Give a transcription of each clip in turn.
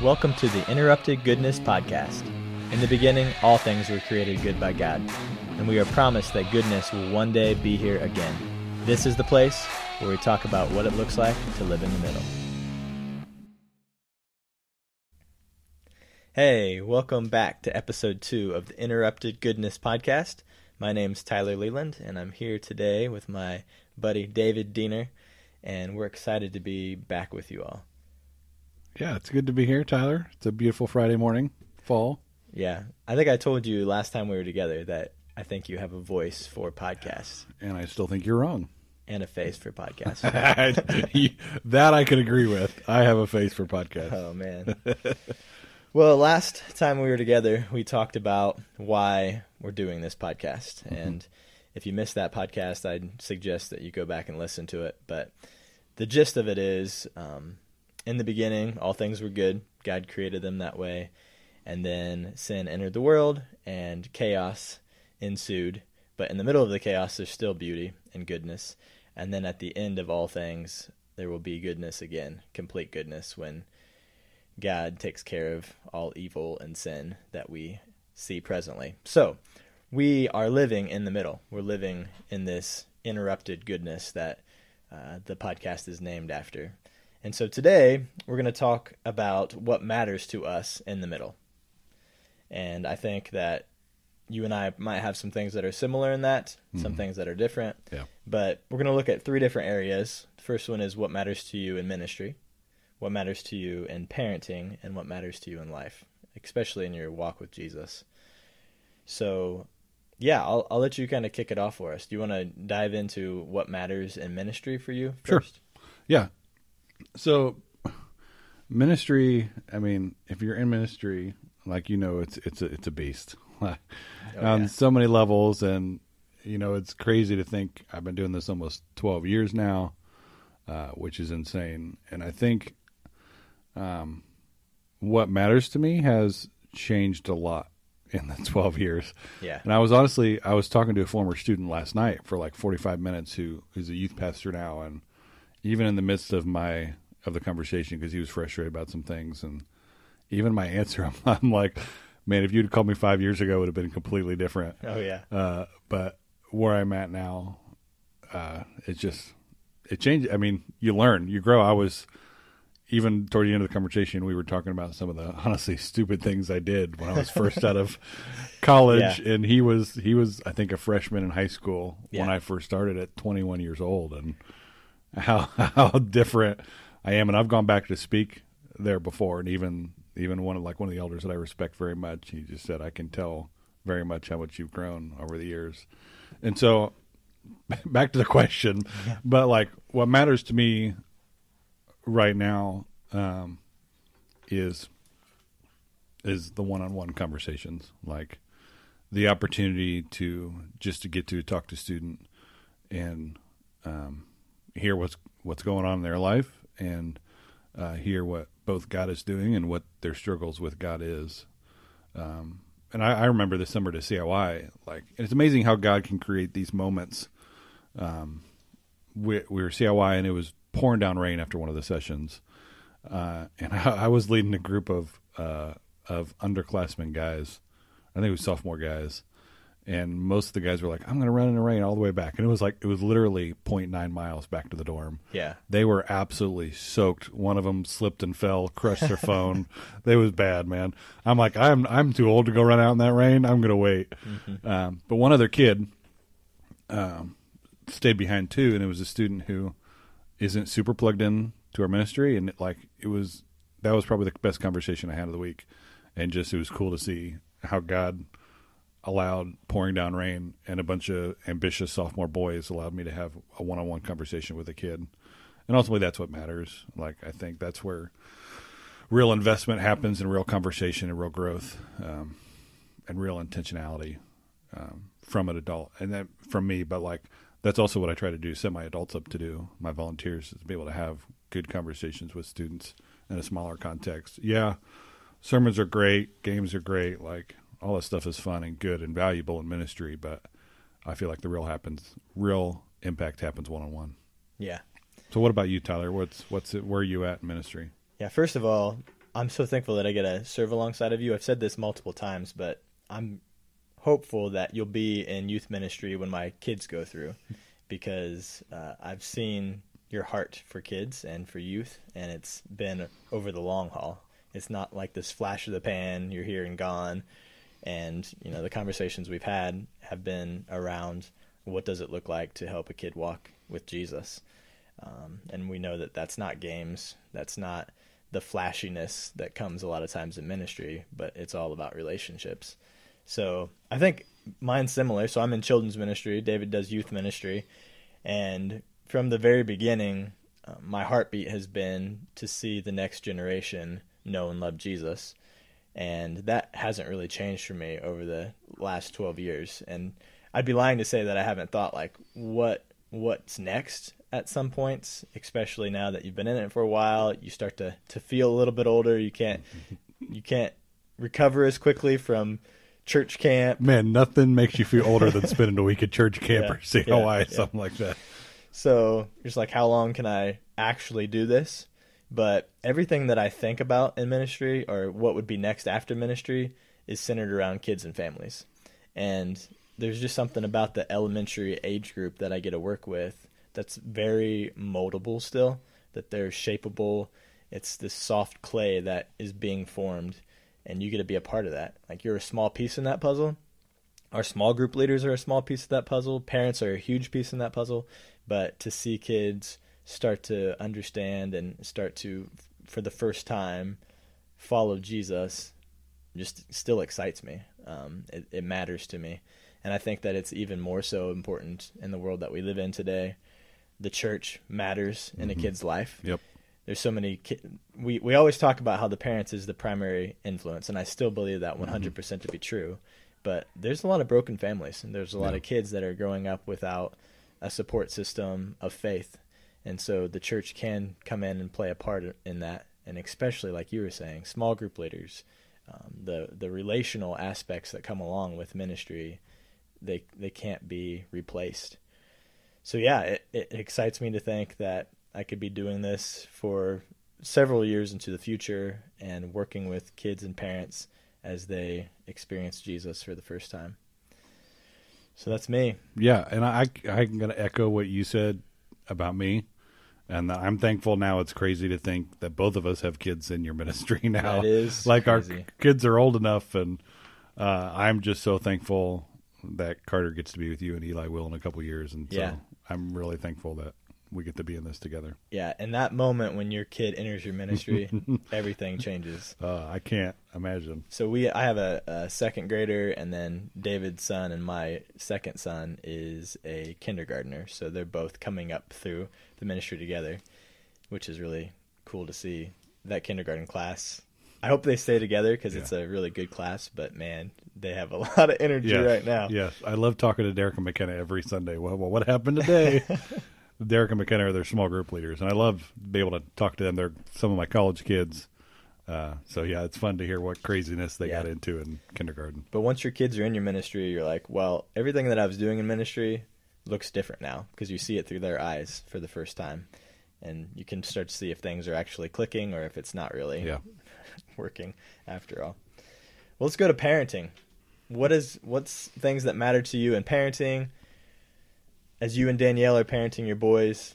Welcome to the Interrupted Goodness Podcast. In the beginning, all things were created good by God, and we are promised that goodness will one day be here again. This is the place where we talk about what it looks like to live in the middle. Hey, welcome back to episode two of the Interrupted Goodness Podcast. My name's Tyler Leland, and I'm here today with my buddy David Diener, and we're excited to be back with you all. Yeah, it's good to be here, Tyler. It's a beautiful Friday morning, fall. Yeah, I think I told you last time we were together that I think you have a voice for podcasts And I still think you're wrong. and a face for podcasts. that I can agree with. I have a face for podcasts. oh man. well, last time we were together, we talked about why we're doing this podcast, and if you missed that podcast, I'd suggest that you go back and listen to it. But the gist of it is, um, in the beginning, all things were good. God created them that way, and then sin entered the world, and chaos ensued. But in the middle of the chaos, there's still beauty and goodness. And then at the end of all things, there will be goodness again, complete goodness, when God takes care of all evil and sin that we see presently. So, we are living in the middle. We're living in this interrupted goodness that uh, the podcast is named after. And so today, we're going to talk about what matters to us in the middle. And I think that you and I might have some things that are similar in that, some mm-hmm. things that are different. Yeah. But we're going to look at three different areas. The first one is what matters to you in ministry, what matters to you in parenting, and what matters to you in life, especially in your walk with Jesus. So, yeah, I'll, I'll let you kind of kick it off for us. Do you want to dive into what matters in ministry for you first? Sure. Yeah. So ministry, I mean, if you're in ministry, like you know, it's it's a it's a beast. on yeah. so many levels and you know, it's crazy to think I've been doing this almost 12 years now, uh, which is insane. And I think um what matters to me has changed a lot in the 12 years. Yeah. And I was honestly, I was talking to a former student last night for like 45 minutes who's a youth pastor now, and even in the midst of my of the conversation because he was frustrated about some things, and even my answer, I'm, I'm like, man, if you'd called me five years ago, it would have been completely different. Oh, yeah. Uh, but where I'm at now, uh, it's just it changed. I mean, you learn, you grow. I was even toward the end of the conversation, we were talking about some of the honestly stupid things I did when I was first out of college, and he was he was I think a freshman in high school when I first started at 21 years old, and how how different I am. And I've gone back to speak there before, and even even one of like one of the elders that I respect very much, he just said I can tell very much how much you've grown over the years, and so back to the question, but like what matters to me right now um, is is the one-on-one conversations. Like the opportunity to just to get to talk to student and um, hear what's what's going on in their life and uh, hear what both God is doing and what their struggles with God is. Um, and I, I remember this summer to COI, like, it's amazing how God can create these moments. Um, we, we were COI and it was pouring down rain after one of the sessions, uh, and I, I was leading a group of uh, of underclassmen guys. I think it was sophomore guys, and most of the guys were like, "I'm going to run in the rain all the way back," and it was like it was literally 0.9 miles back to the dorm. Yeah. They were absolutely soaked. One of them slipped and fell, crushed their phone. They was bad, man. I'm like, I'm I'm too old to go run out in that rain. I'm gonna wait. Um, but one other kid um, stayed behind too, and it was a student who isn't super plugged in to our ministry, and it, like it was that was probably the best conversation I had of the week, and just it was cool to see how God allowed pouring down rain and a bunch of ambitious sophomore boys allowed me to have a one-on-one conversation with a kid. And ultimately that's what matters. Like i think that's where real investment happens and real conversation and real growth um, and real intentionality um, from an adult and then from me. But like that's also what i try to do set my adults up to do my volunteers is to be able to have good conversations with students in a smaller context. Yeah sermons are great games are great like all that stuff is fun and good and valuable in ministry but i feel like the real happens real impact happens one-on-one Yeah. so what about you tyler what's what's it, where are you at in ministry Yeah, first of all, I'm so thankful that I get to serve alongside of you. I've said this multiple times, but I'm hopeful that you'll be in youth ministry when my kids go through because uh, I've seen your heart for kids and for youth, and it's been over the long haul. It's not like this flash of the pan, you're here and gone. And, you know, the conversations we've had have been around what does it look like to help a kid walk with Jesus. Um, and we know that that's not games, that's not the flashiness that comes a lot of times in ministry, but it's all about relationships. So I think mine's similar. So I'm in children's ministry. David does youth ministry, and from the very beginning, uh, my heartbeat has been to see the next generation know and love Jesus, and that hasn't really changed for me over the last 12 years. And I'd be lying to say that I haven't thought like what what's next at some points, especially now that you've been in it for a while. You start to to feel a little bit older. You can't you can't recover as quickly from church camp. Man, nothing makes you feel older than spending a week at church camp Yeah, or COI, yeah, yeah. something like that. So just like how long can I actually do this? But everything that I think about in ministry or what would be next after ministry is centered around kids and families. And there's just something about the elementary age group that I get to work with that's very moldable still, that they're shapeable. It's this soft clay that is being formed and you get to be a part of that. Like you're a small piece in that puzzle. Our small group leaders are a small piece of that puzzle. Parents are a huge piece in that puzzle. But to see kids start to understand and start to, for the first time, follow Jesus just still excites me. Um, it, it matters to me. And I think that it's even more so important in the world that we live in today. The church matters in a kid's life Yep. there's so many ki- we we always talk about how the parents is the primary influence and I still believe that 100% to be true but there's a lot of broken families and there's a lot Yeah. of kids that are growing up without a support system of faith and so the church can come in and play a part in that and especially like you were saying small group leaders um, the the relational aspects that come along with ministry they they can't be replaced so yeah, it, it excites me to think that I could be doing this for several years into the future and working with kids and parents as they experience Jesus for the first time. So that's me. Yeah, and I I'm going to echo what you said about me, and I'm thankful now. It's crazy to think that both of us have kids in your ministry now. That is like crazy. our kids are old enough, and uh, I'm just so thankful that Carter gets to be with you and Eli will in a couple years, and Yeah. so I'm really thankful that we get to be in this together. Yeah, and that moment when your kid enters your ministry, everything changes. Uh, I can't imagine. So we, I have a, a second grader, and then David's son and my second son is a kindergartner. So they're both coming up through the ministry together, which is really cool to see that kindergarten class. I hope they stay together because it's a really good class. But man, they have a lot of energy Yeah, right now. Yes, I love talking to Derek and McKenna every Sunday. Well, well what happened today? Derek and McKenna are their small group leaders, and I love to be able to talk to them. They're some of my college kids. Uh, so yeah, it's fun to hear what craziness they Yeah. got into in kindergarten. But once your kids are in your ministry, you're like, well, everything that I was doing in ministry looks different now because you see it through their eyes for the first time. And you can start to see if things are actually clicking or if it's not really Yeah. working after all. Well, let's go to parenting. What is what's things that matter to you in parenting? As you and Danielle are parenting your boys,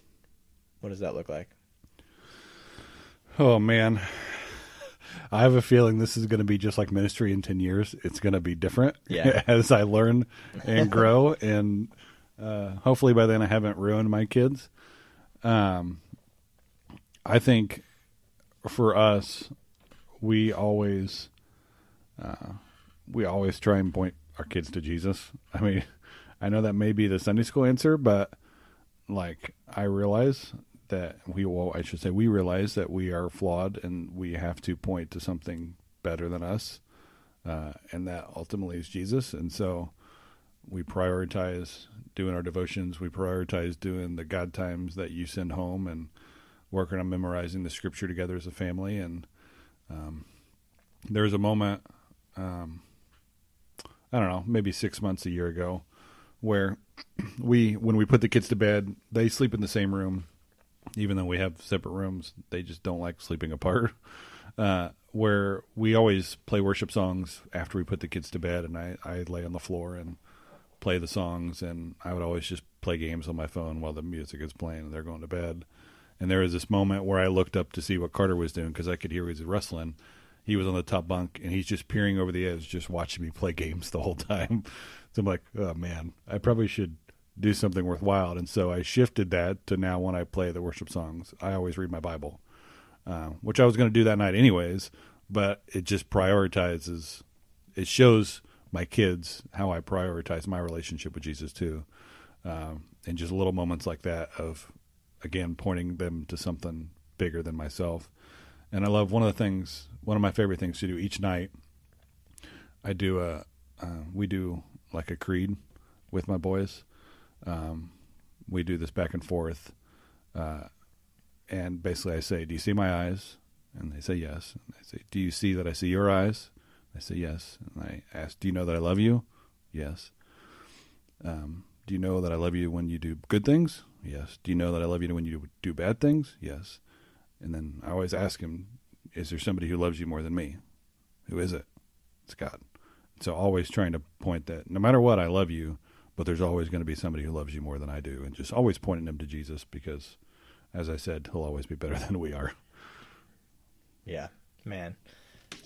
what does that look like? Oh man, I have a feeling this is going to be just like ministry in ten years. It's going to be different Yeah. as I learn and grow, and uh, hopefully by then I haven't ruined my kids. Um, I think for us, we always uh, we always try and point our kids to Jesus. I mean, I know that may be the Sunday school answer, but like I realize that we well, I should say we realize that we are flawed and we have to point to something better than us, uh, and that ultimately is Jesus. And so we prioritize doing our devotions. We prioritize doing the God times that you send home and working on memorizing the scripture together as a family. And um, there was a moment, um, I don't know, maybe six months, a year ago, where we, when we put the kids to bed, they sleep in the same room, even though we have separate rooms. They just don't like sleeping apart. Uh, where we always play worship songs after we put the kids to bed, and I I lay on the floor and play the songs, and I would always just play games on my phone while the music is playing and they're going to bed. And there was this moment where I looked up to see what Carter was doing because I could hear he was wrestling. He was on the top bunk and he's just peering over the edge, just watching me play games the whole time. So I'm like, oh man, I probably should do something worthwhile. And so I shifted that to now when I play the worship songs, I always read my Bible, uh, which I was going to do that night anyways, but it just prioritizes, it shows my kids how I prioritize my relationship with Jesus too. Um, and just little moments like that of, again, pointing them to something bigger than myself. And I love one of the things, one of my favorite things to do each night. I do a, uh, we do like a creed with my boys. Um, we do this back and forth. Uh, and basically, I say, Do you see my eyes? And they say, Yes. And I say, Do you see that I see your eyes? I say, Yes. And I ask, Do you know that I love you? Yes. Um, do you know that I love you when you do good things? Yes. Do you know that I love you when you do bad things? Yes. And then I always ask him, Is there somebody who loves you more than me? Who is it? It's God. So always trying to point that no matter what, I love you, but there's always going to be somebody who loves you more than I do, and just always pointing them to Jesus because, as I said, he'll always be better than we are. Yeah, man,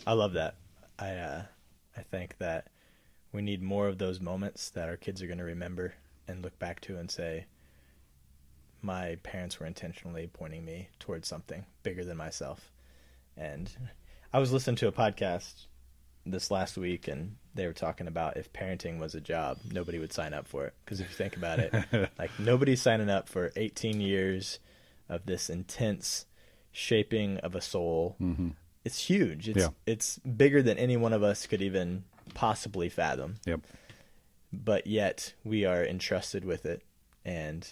I love that. I uh, I think that we need more of those moments that our kids are going to remember and look back to and say, my parents were intentionally pointing me towards something bigger than myself. And I was listening to a podcast this last week and they were talking about if parenting was a job, nobody would sign up for it. Because if you think about it, like nobody's signing up for 18 years of this intense shaping of a soul. Mm-hmm. It's huge. It's Yeah. it's bigger than any one of us could even possibly fathom. Yep. But yet we are entrusted with it and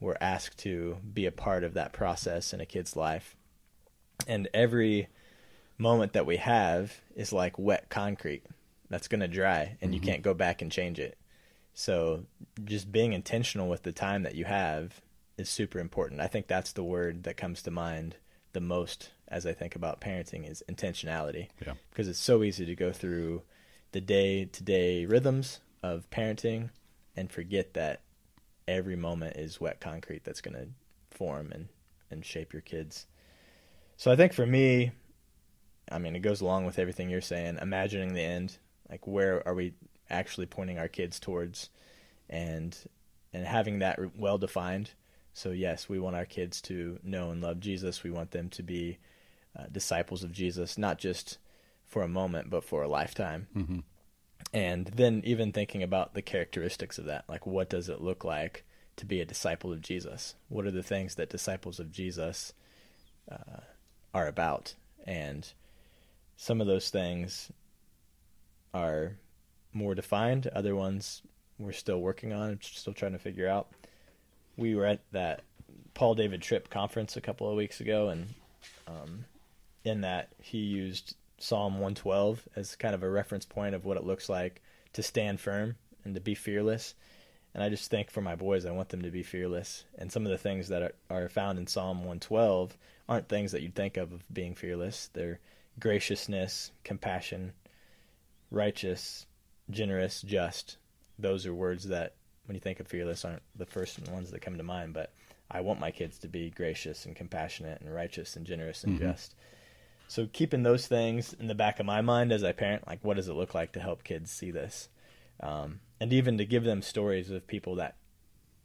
we're asked to be a part of that process in a kid's life. And every moment that we have is like wet concrete that's going to dry and you mm-hmm. can't go back and change it. So just being intentional with the time that you have is super important. I think that's the word that comes to mind the most as I think about parenting is intentionality. Yeah. Because it's so easy to go through the day to day rhythms of parenting and forget that every moment is wet concrete that's going to form and, and shape your kids. So I think for me, I mean, it goes along with everything you're saying. Imagining the end, like where are we actually pointing our kids towards, and and having that well defined. So yes, we want our kids to know and love Jesus. We want them to be uh, disciples of Jesus, not just for a moment, but for a lifetime. Mm-hmm. And then even thinking about the characteristics of that, like what does it look like to be a disciple of Jesus? What are the things that disciples of Jesus uh, are about? And some of those things are more defined. Other ones we're still working on, still trying to figure out. We were at that Paul David Tripp conference a couple of weeks ago, and um, in that he used Psalm 112 as kind of a reference point of what it looks like to stand firm and to be fearless. And I just think for my boys, I want them to be fearless. And some of the things that are, are found in Psalm 112 aren't things that you'd think of of being fearless. They're graciousness, compassion, righteous, generous, just. Those are words that, when you think of fearless, aren't the first ones that come to mind. But I want my kids to be gracious and compassionate and righteous and generous and Mhm. just. So keeping those things in the back of my mind as I parent, like what does it look like to help kids see this, um, and even to give them stories of people that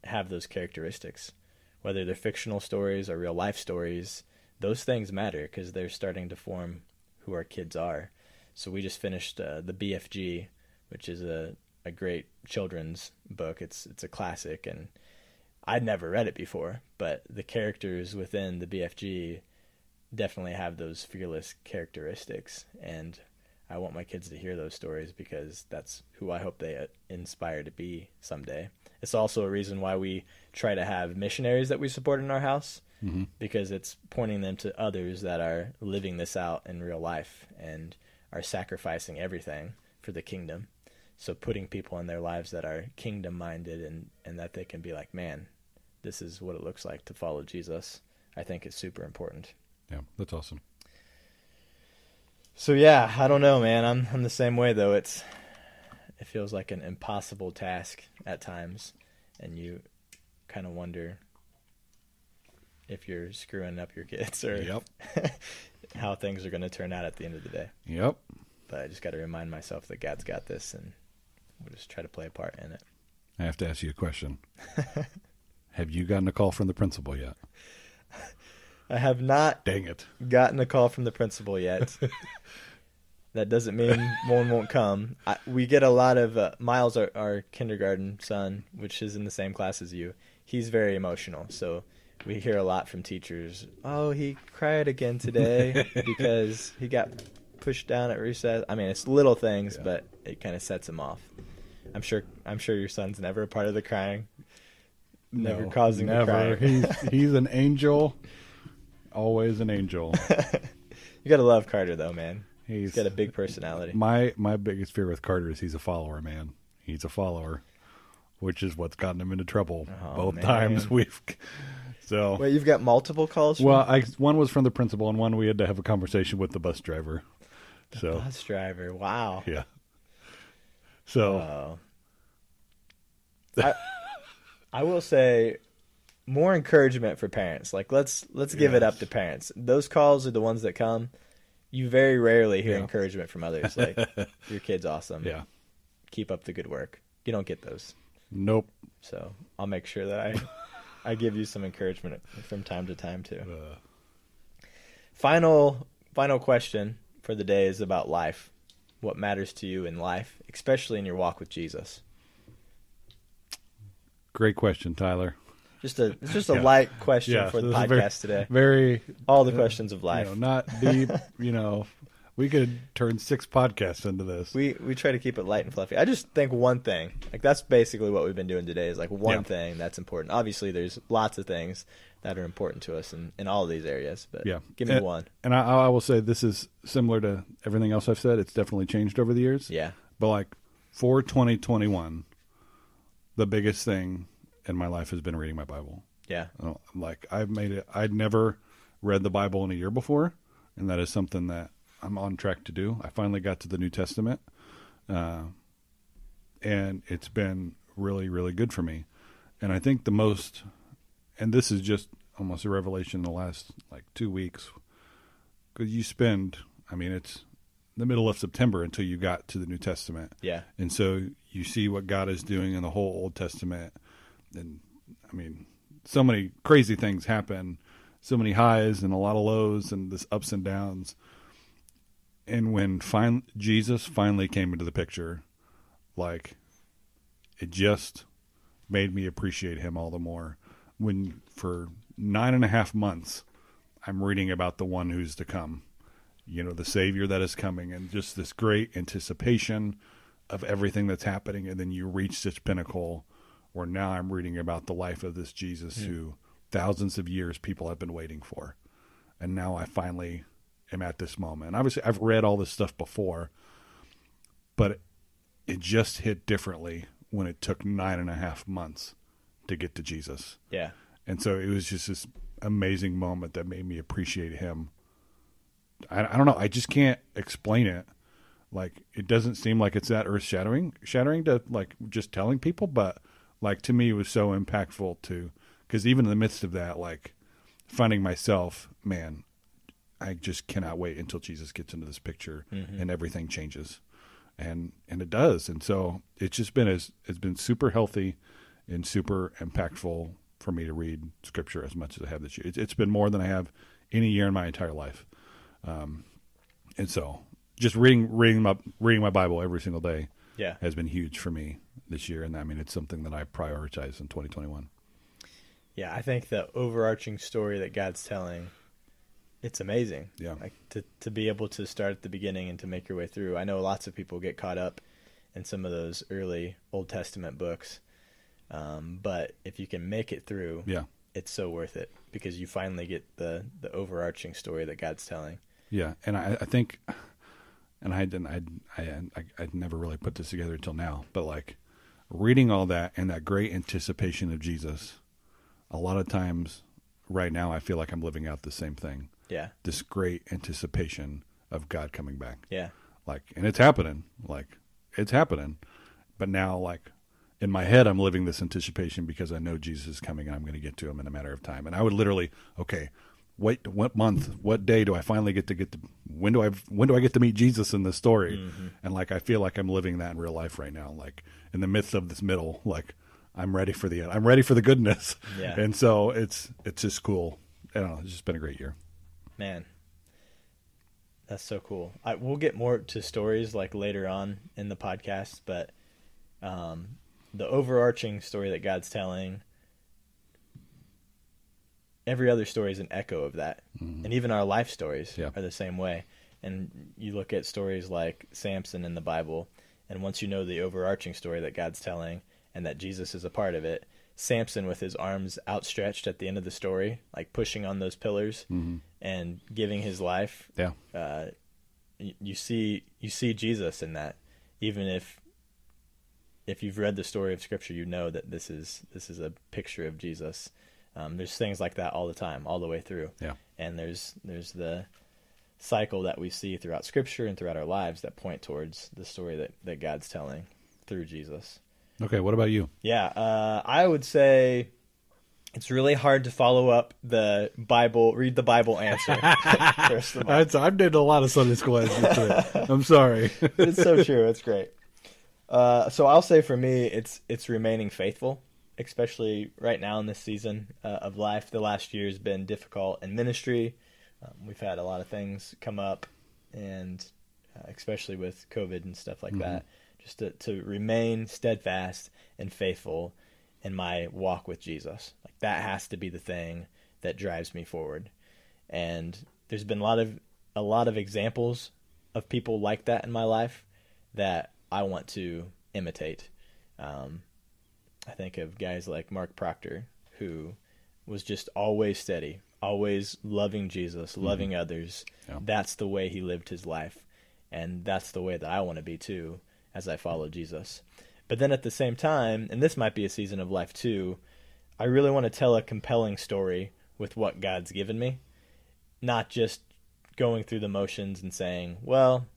have those characteristics, whether they're fictional stories or real life stories. Those things matter because they're starting to form who our kids are. So we just finished uh, the BFG, which is a a great children's book. It's it's a classic, and I'd never read it before, but the characters within the BFG definitely have those fearless characteristics, and I want my kids to hear those stories because that's who I hope they uh, inspire to be someday. It's also a reason why we try to have missionaries that we support in our house Mm-hmm. because it's pointing them to others that are living this out in real life and are sacrificing everything for the kingdom. So putting people in their lives that are kingdom minded and, and that they can be like, man, this is what it looks like to follow Jesus, I think is super important. Yeah, that's awesome. So yeah, I don't know, man. I'm I'm the same way though. It's it feels like an impossible task at times, and you kind of wonder if you're screwing up your kids or Yep. how things are going to turn out at the end of the day. Yep. But I just got to remind myself that God's got this, and we'll just try to play a part in it. I have to ask you a question. have you gotten a call from the principal yet? I have not Dang it. gotten a call from the principal yet. that doesn't mean one won't come. I, we get a lot of uh, Miles, our, our kindergarten son, which is in the same class as you. He's very emotional, so we hear a lot from teachers. Oh, he cried again today because he got pushed down at recess. I mean, it's little things, Yeah. but it kind of sets him off. I'm sure. I'm sure your son's never a part of the crying. Never No, causing the never. crying. he's he's an angel. Always an angel. you gotta love Carter though, man. He's He's got a big personality. My my biggest fear with Carter is he's a follower, man. He's a follower, which is what's gotten him into trouble Oh, both man. times we've. So Wait, you've got multiple calls. Well, I one was from the principal, and one we had to have a conversation with the bus driver. So bus driver. Wow. yeah. So Oh. I, I will say more encouragement for parents. Like let's let's give it up to parents. Those calls are the ones that come. You very rarely hear Yeah. encouragement from others. Like your kid's awesome. yeah, Keep up the good work. You don't get those. nope. So I'll make sure that I I give you some encouragement from time to time too. Uh, Final final question for the day is about life. What matters to you in life, especially in your walk with Jesus? great question, Tyler. Just a it's just a Yeah. light question Yeah, for the podcast very- today. Very All the uh, questions of life. you know, not deep. you know, we could turn six podcasts into this. we we try to keep it light and fluffy. I just think one thing, like that's basically what we've been doing today is like one Yeah. thing that's important. Obviously, there's lots of things that are important to us in, in all of these areas, but Yeah. give me And- one. And I, I will say this is similar to everything else I've said. It's definitely changed over the years. Yeah, But like for 2021, the biggest thing in my life has been reading my Bible. yeah, Like I've made it. I'd never read the Bible in a year before, and that is something that I'm on track to do. I finally got to the New Testament, uh, and it's been really, really good for me. And I think the most, and this is just almost a revelation in the last like two weeks, because you spend. I mean, it's the middle of September until you got to the New Testament. yeah, And so you see what God is doing in the whole Old Testament. And I mean, so many crazy things happen, so many highs and a lot of lows and this ups and downs. And when fin- Jesus finally came into the picture, like it just made me appreciate him all the more. When for nine and a half months, I'm reading about the one who's to come you know the savior that is coming and just this great anticipation of everything that's happening and then you reach this pinnacle where now i'm reading about the life of this jesus hmm. who thousands of years people have been waiting for and now i finally am at this moment and obviously i've read all this stuff before but it just hit differently when it took nine and a half months to get to jesus yeah. and so it was just this amazing moment that made me appreciate him. I, I don't know. I just can't explain it. Like it doesn't seem like it's that earth shattering, shattering to like just telling people, but like to me it was so impactful to because even in the midst of that, like finding myself, man, I just cannot wait until Jesus gets into this picture and everything changes, and and it does. And so it's just been as it's been super healthy and super impactful for me to read scripture as much as I have this year. It's, it's been more than I have any year in my entire life. Um, and so just reading reading my reading my Bible every single day Yeah. has been huge for me this year, and I mean it's something that I prioritize in 2021. Yeah, I think the overarching story that God's telling, it's amazing. Yeah. Like to to be able to start at the beginning and to make your way through. I know lots of people get caught up in some of those early Old Testament books. Um, but if you can make it through, Yeah, it's so worth it because you finally get the the overarching story that God's telling. yeah, and I, I think, and I didn't, I, I, I, I'd never really put this together until now, but like reading all that and that great anticipation of Jesus, a lot of times right now I feel like I'm living out the same thing. Yeah. this great anticipation of God coming back. Yeah. Like, and it's happening. Like, it's happening. But now, like, in my head, I'm living this anticipation because I know Jesus is coming and I'm going to get to him in a matter of time. And I would literally, okay, wait, what month, what day do I finally get to get to? When do I when do I get to meet Jesus in this story? Mm-hmm. And like, I feel like I'm living that in real life right now. Like in the midst of this middle, like I'm ready for the I'm ready for the goodness. Yeah. And so it's it's just cool. I don't know. It's just been a great year. Man, that's so cool. I, we'll get more to stories like later on in the podcast, but um, the overarching story that God's telling, every other story is an echo of that, and even our life stories Yeah. are the same way. And you look at stories like Samson in the Bible, and once you know the overarching story that God's telling and that Jesus is a part of it, Samson with his arms outstretched at the end of the story, like pushing on those pillars and giving his life, Yeah. uh, you, you see you see Jesus in that. Even if if you've read the story of Scripture, you know that this is this is a picture of Jesus. Um, there's things like that all the time, all the way through Yeah. and there's there's the cycle that we see throughout scripture and throughout our lives that point towards the story that, that god's telling through jesus Okay. What about you? yeah uh, i would say it's really hard to follow up the bible read the bible answer First of all. I, I did a lot of Sunday school answers. I'm sorry. it's so true it's great uh, so i'll say for me it's it's remaining faithful especially right now in this season uh, of life the last year has been difficult in ministry. Um, we've had a lot of things come up and uh, especially with covid and stuff like that just to, to remain steadfast and faithful in my walk with jesus. Like that has to be the thing that drives me forward. And there's been a lot of a lot of examples of people like that in my life that I want to imitate. Um, I think of guys like Mark Proctor, who was just always steady, always loving Jesus, mm-hmm. loving others. Yeah. That's the way he lived his life, and that's the way that I want to be too as I follow Jesus. But then at the same time, and this might be a season of life too, I really want to tell a compelling story with what God's given me, not just going through the motions and saying, well,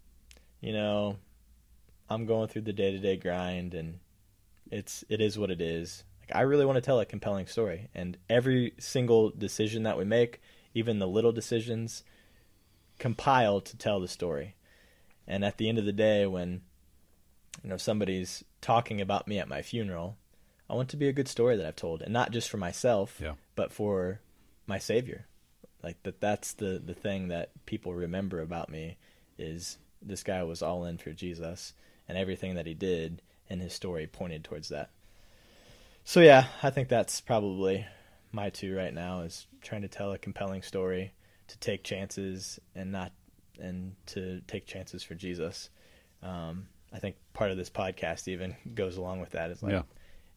you know, I'm going through the day to day grind and it's it is what it is. Like I really want to tell a compelling story and every single decision that we make, even the little decisions, compile to tell the story. And at the end of the day when you know somebody's talking about me at my funeral, I want to be a good story that I've told and not just for myself, Yeah. but for my savior. Like that that's the the thing that people remember about me is this guy was all in for Jesus and everything that he did and his story pointed towards that. So yeah, I think that's probably my two right now is trying to tell a compelling story, to take chances and not and to take chances for Jesus. Um, I think part of this podcast even goes along with that. It's like Yeah.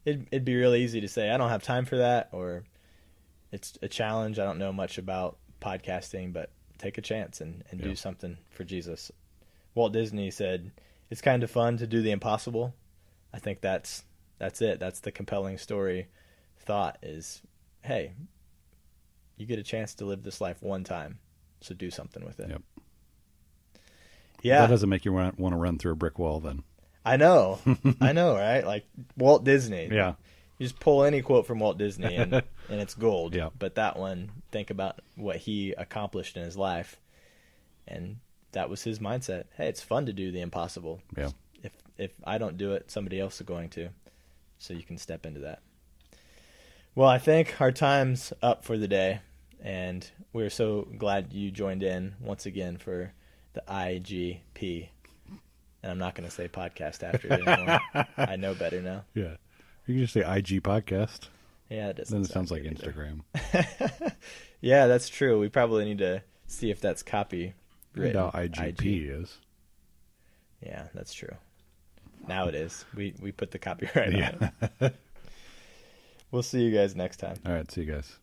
it'd, it'd be really easy to say I don't have time for that or it's a challenge. I don't know much about podcasting, but take a chance and, and Yeah. do something for Jesus. Walt Disney said it's kind of fun to do the impossible. I think that's that's it. That's the compelling story thought is hey, you get a chance to live this life one time, so do something with it. Yep. Yeah. That doesn't make you want, want to run through a brick wall then. I know. I know, right? Like Walt Disney. Yeah. You just pull any quote from Walt Disney and, and it's gold. Yeah. But that one, think about what he accomplished in his life. And that was his mindset. Hey, it's fun to do the impossible. Yeah. If if I don't do it, somebody else is going to. So you can step into that. Well, I think our time's up for the day. And we're so glad you joined in once again for the IGP. And I'm not going to say podcast after it anymore. I know better now. Yeah. You can just say IG podcast. Yeah, it doesn't. Then it sound sounds like. Instagram. yeah, that's true. We probably need to see if that's copy. Know IGP is. Yeah, that's true. Now it is. We we put the copyright on Yeah. it. We'll see you guys next time. All right. See you guys.